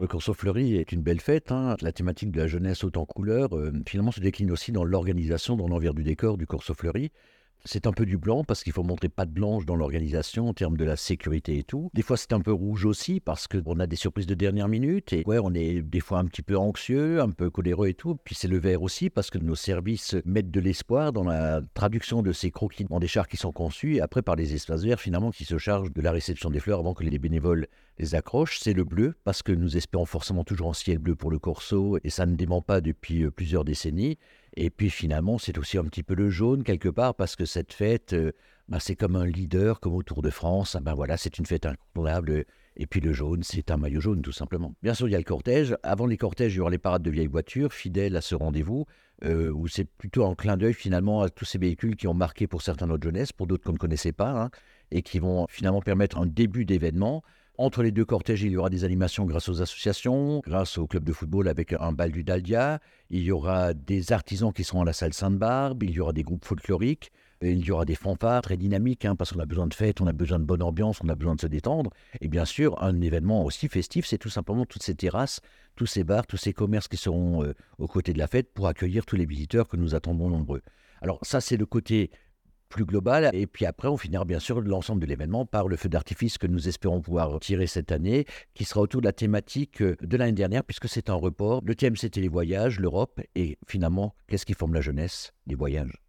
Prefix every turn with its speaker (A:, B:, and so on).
A: Le Corso Fleury est une belle fête. hein. La thématique de la jeunesse haute en couleur, euh, finalement, se décline aussi dans l'organisation, dans l'envers du décor du Corso Fleury. C'est un peu du blanc parce qu'il faut montrer pas de blanche dans l'organisation en termes de la sécurité et tout. Des fois, c'est un peu rouge aussi parce qu'on a des surprises de dernière minute et ouais, on est des fois un petit peu anxieux, un peu coléreux et tout. Puis c'est le vert aussi parce que nos services mettent de l'espoir dans la traduction de ces croquis en des chars qui sont conçus et après par les espaces verts finalement qui se chargent de la réception des fleurs avant que les bénévoles les accrochent. C'est le bleu parce que nous espérons forcément toujours un ciel bleu pour le Corso et ça ne dément pas depuis euh, plusieurs décennies. Et puis finalement, c'est aussi un petit peu le jaune quelque part parce que cette fête, euh, bah, c'est comme un leader, comme au Tour de France. Ah ben voilà, c'est une fête incontournable. Et puis le jaune, c'est un maillot jaune tout simplement. Bien sûr, il y a le cortège. Avant les cortèges, il y aura les parades de vieilles voitures, fidèles à ce rendez-vous, euh, où c'est plutôt un clin d'œil finalement à tous ces véhicules qui ont marqué pour certains notre jeunesse, pour d'autres qu'on ne connaissait pas, hein, et qui vont finalement permettre un début d'événement. Entre les deux cortèges, il y aura des animations grâce aux associations, grâce au club de football avec un bal du Daldia. Il y aura des artisans qui seront à la salle Sainte-Barbe. Il y aura des groupes folkloriques. Il y aura des fanfares très dynamiques, hein, parce qu'on a besoin de fêtes, on a besoin de bonne ambiance, on a besoin de se détendre. Et bien sûr, un événement aussi festif, c'est tout simplement toutes ces terrasses, tous ces bars, tous ces commerces qui seront euh, aux côtés de la fête pour accueillir tous les visiteurs que nous attendons nombreux. Alors ça, c'est le côté plus global. Et puis après, on finira bien sûr l'ensemble de l'événement par le feu d'artifice que nous espérons pouvoir tirer cette année, qui sera autour de la thématique de l'année dernière, puisque c'est un report. Le thème, c'était les voyages, l'Europe, et finalement, qu'est-ce qui forme la jeunesse Les voyages?